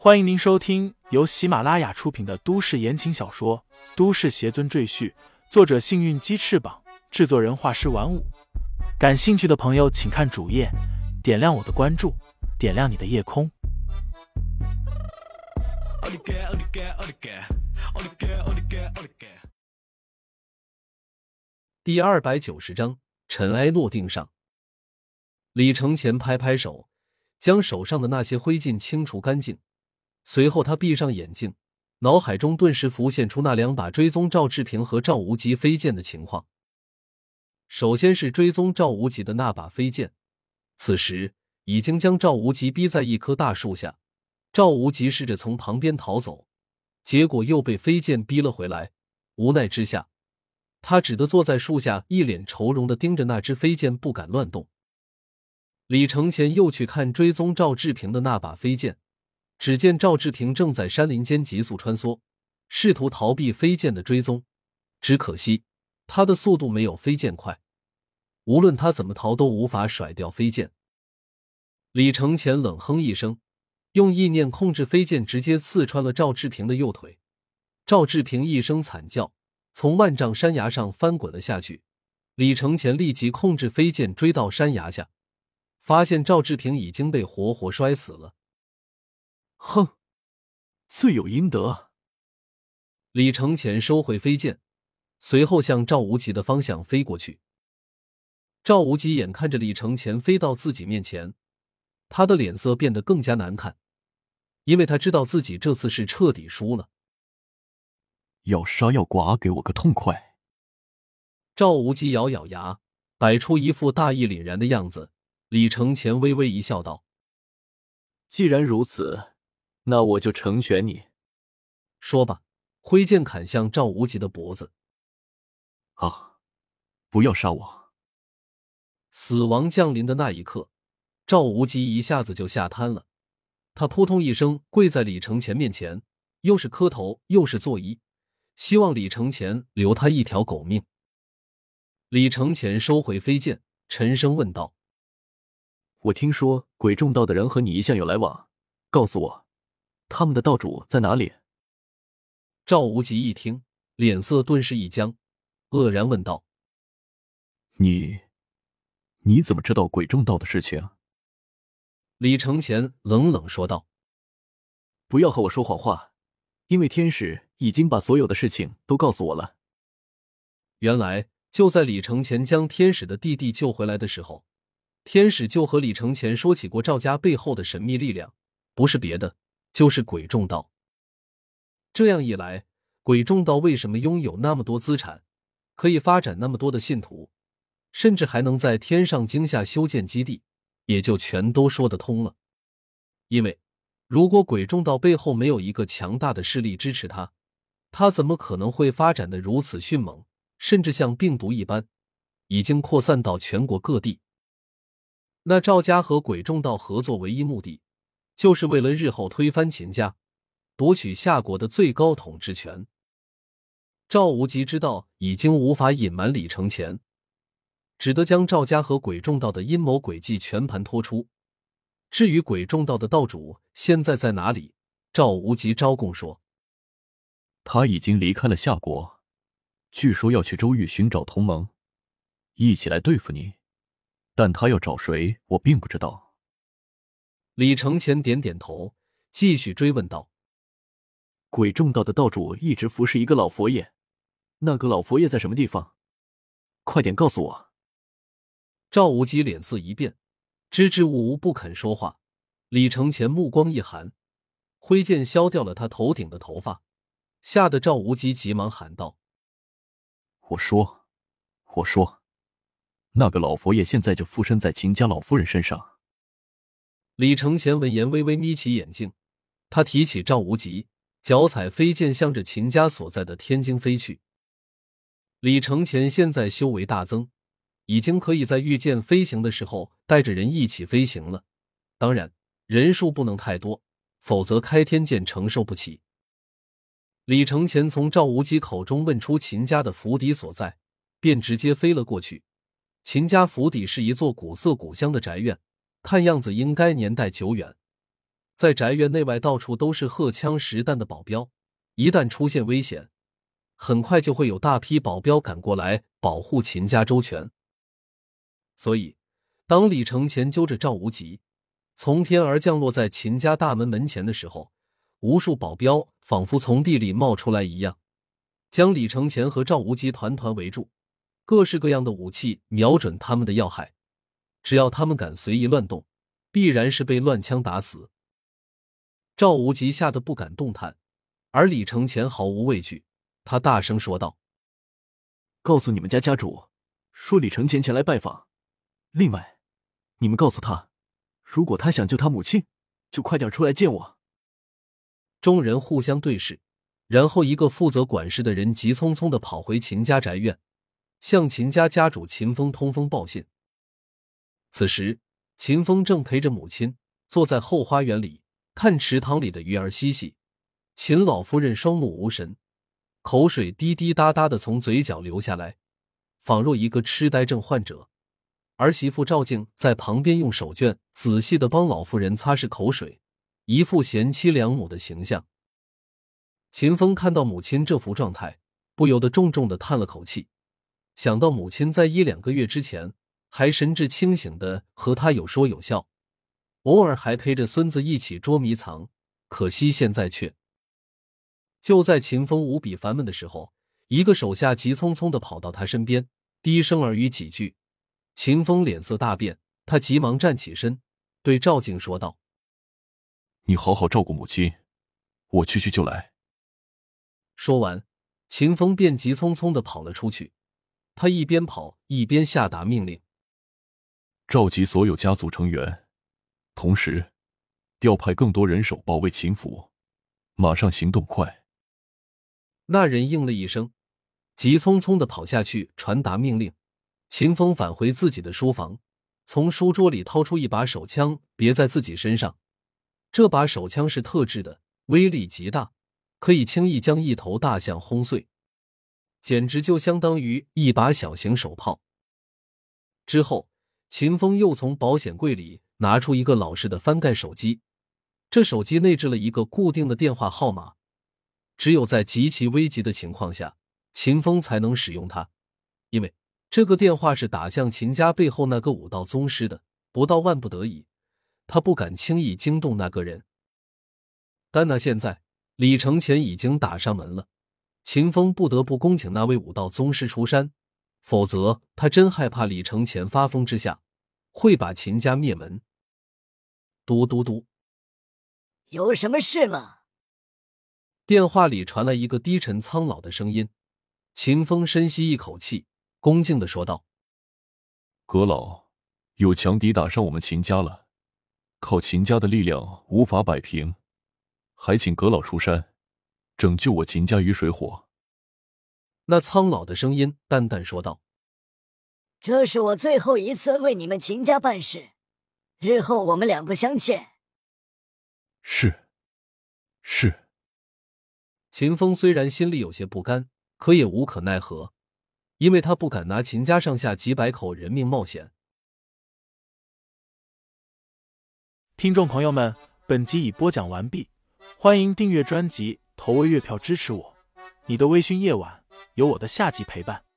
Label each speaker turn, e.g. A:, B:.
A: 欢迎您收听由喜马拉雅出品的都市言情小说《都市邪尊赘婿》，作者：幸运鸡翅膀，制作人：画师玩五。感兴趣的朋友，请看主页，点亮我的关注，点亮你的夜空。
B: 第二百九十章，尘埃落定上。李承前拍拍手，将手上的那些灰烬清除干净。随后，他闭上眼睛，脑海中顿时浮现出那两把追踪赵志平和赵无极飞剑的情况。首先是追踪赵无极的那把飞剑，此时已经将赵无极逼在一棵大树下。赵无极试着从旁边逃走，结果又被飞剑逼了回来。无奈之下，他只得坐在树下，一脸愁容的盯着那只飞剑，不敢乱动。李承前又去看追踪赵志平的那把飞剑。只见赵志平正在山林间急速穿梭，试图逃避飞剑的追踪。只可惜他的速度没有飞剑快，无论他怎么逃，都无法甩掉飞剑。李承前冷哼一声，用意念控制飞剑，直接刺穿了赵志平的右腿。赵志平一声惨叫，从万丈山崖上翻滚了下去。李承前立即控制飞剑追到山崖下，发现赵志平已经被活活摔死了。
C: 哼，罪有应得。
B: 李承前收回飞剑，随后向赵无极的方向飞过去。赵无极眼看着李承前飞到自己面前，他的脸色变得更加难看，因为他知道自己这次是彻底输了。
C: 要杀要剐，给我个痛快！
B: 赵无极咬咬牙，摆出一副大义凛然的样子。李承前微微一笑，道：“
C: 既然如此。”那我就成全你。
B: 说罢，挥剑砍向赵无极的脖子。
C: 啊！不要杀我！
B: 死亡降临的那一刻，赵无极一下子就吓瘫了。他扑通一声跪在李承前面前，又是磕头又是作揖，希望李承前留他一条狗命。李承前收回飞剑，沉声问道：“
C: 我听说鬼众道的人和你一向有来往，告诉我。”他们的道主在哪里？
B: 赵无极一听，脸色顿时一僵，愕然问道：“
C: 你，你怎么知道鬼众道的事情？”
B: 李承前冷冷说道：“
C: 不要和我说谎话，因为天使已经把所有的事情都告诉我了。”
B: 原来就在李承前将天使的弟弟救回来的时候，天使就和李承前说起过赵家背后的神秘力量，不是别的。就是鬼众道。这样一来，鬼众道为什么拥有那么多资产，可以发展那么多的信徒，甚至还能在天上惊下修建基地，也就全都说得通了。因为如果鬼众道背后没有一个强大的势力支持他，他怎么可能会发展的如此迅猛，甚至像病毒一般，已经扩散到全国各地？那赵家和鬼众道合作唯一目的。就是为了日后推翻秦家，夺取夏国的最高统治权。赵无极知道已经无法隐瞒李承前，只得将赵家和鬼众道的阴谋诡计全盘托出。至于鬼众道的道主现在在哪里，赵无极招供说，
C: 他已经离开了夏国，据说要去周域寻找同盟，一起来对付你。但他要找谁，我并不知道。
B: 李承前点点头，继续追问道：“
C: 鬼众道的道主一直服侍一个老佛爷，那个老佛爷在什么地方？快点告诉我！”
B: 赵无极脸色一变，支支吾吾不肯说话。李承前目光一寒，挥剑削掉了他头顶的头发，吓得赵无极急忙喊道：“
C: 我说，我说，那个老佛爷现在就附身在秦家老夫人身上。”
B: 李承前闻言，微微眯起眼睛。他提起赵无极，脚踩飞剑，向着秦家所在的天津飞去。李承前现在修为大增，已经可以在御剑飞行的时候带着人一起飞行了。当然，人数不能太多，否则开天剑承受不起。李承前从赵无极口中问出秦家的府邸所在，便直接飞了过去。秦家府邸是一座古色古香的宅院。看样子应该年代久远，在宅院内外到处都是荷枪实弹的保镖，一旦出现危险，很快就会有大批保镖赶过来保护秦家周全。所以，当李承前揪着赵无极从天而降落在秦家大门门前的时候，无数保镖仿佛从地里冒出来一样，将李承前和赵无极团团围住，各式各样的武器瞄准他们的要害，只要他们敢随意乱动，必然是被乱枪打死。赵无极吓得不敢动弹，而李承前毫无畏惧，他大声说道：“
C: 告诉你们家家主，说李承前前来拜访。另外，你们告诉他，如果他想救他母亲，就快点出来见我。”
B: 众人互相对视，然后一个负责管事的人急匆匆的跑回秦家宅院，向秦家家主秦风通风报信。此时，秦风正陪着母亲坐在后花园里。看池塘里的鱼儿嬉戏，秦老夫人双目无神，口水滴滴答答的从嘴角流下来，仿若一个痴呆症患者。儿媳妇赵静在旁边用手绢仔细的帮老妇人擦拭口水，一副贤妻良母的形象。秦风看到母亲这副状态，不由得重重的叹了口气，想到母亲在一两个月之前还神志清醒的和他有说有笑。偶尔还陪着孙子一起捉迷藏，可惜现在却……就在秦风无比烦闷的时候，一个手下急匆匆的跑到他身边，低声耳语几句。秦风脸色大变，他急忙站起身，对赵静说道：“
C: 你好好照顾母亲，我去去就来。”
B: 说完，秦风便急匆匆的跑了出去。他一边跑一边下达命令：“
C: 召集所有家族成员。”同时，调派更多人手保卫秦府，马上行动快。
B: 那人应了一声，急匆匆的跑下去传达命令。秦风返回自己的书房，从书桌里掏出一把手枪，别在自己身上。这把手枪是特制的，威力极大，可以轻易将一头大象轰碎，简直就相当于一把小型手炮。之后，秦风又从保险柜里。拿出一个老式的翻盖手机，这手机内置了一个固定的电话号码，只有在极其危急的情况下，秦风才能使用它，因为这个电话是打向秦家背后那个武道宗师的。不到万不得已，他不敢轻易惊动那个人。但那现在李承前已经打上门了，秦风不得不恭请那位武道宗师出山，否则他真害怕李承前发疯之下会把秦家灭门。嘟嘟嘟，
D: 有什么事吗？
B: 电话里传来一个低沉苍老的声音。秦风深吸一口气，恭敬的说道：“
C: 阁老，有强敌打上我们秦家了，靠秦家的力量无法摆平，还请阁老出山，拯救我秦家于水火。”
B: 那苍老的声音淡淡说道：“
D: 这是我最后一次为你们秦家办事。”日后我们两不相欠。
C: 是，是。
B: 秦风虽然心里有些不甘，可也无可奈何，因为他不敢拿秦家上下几百口人命冒险。
A: 听众朋友们，本集已播讲完毕，欢迎订阅专辑，投喂月票支持我。你的微醺夜晚，有我的下集陪伴。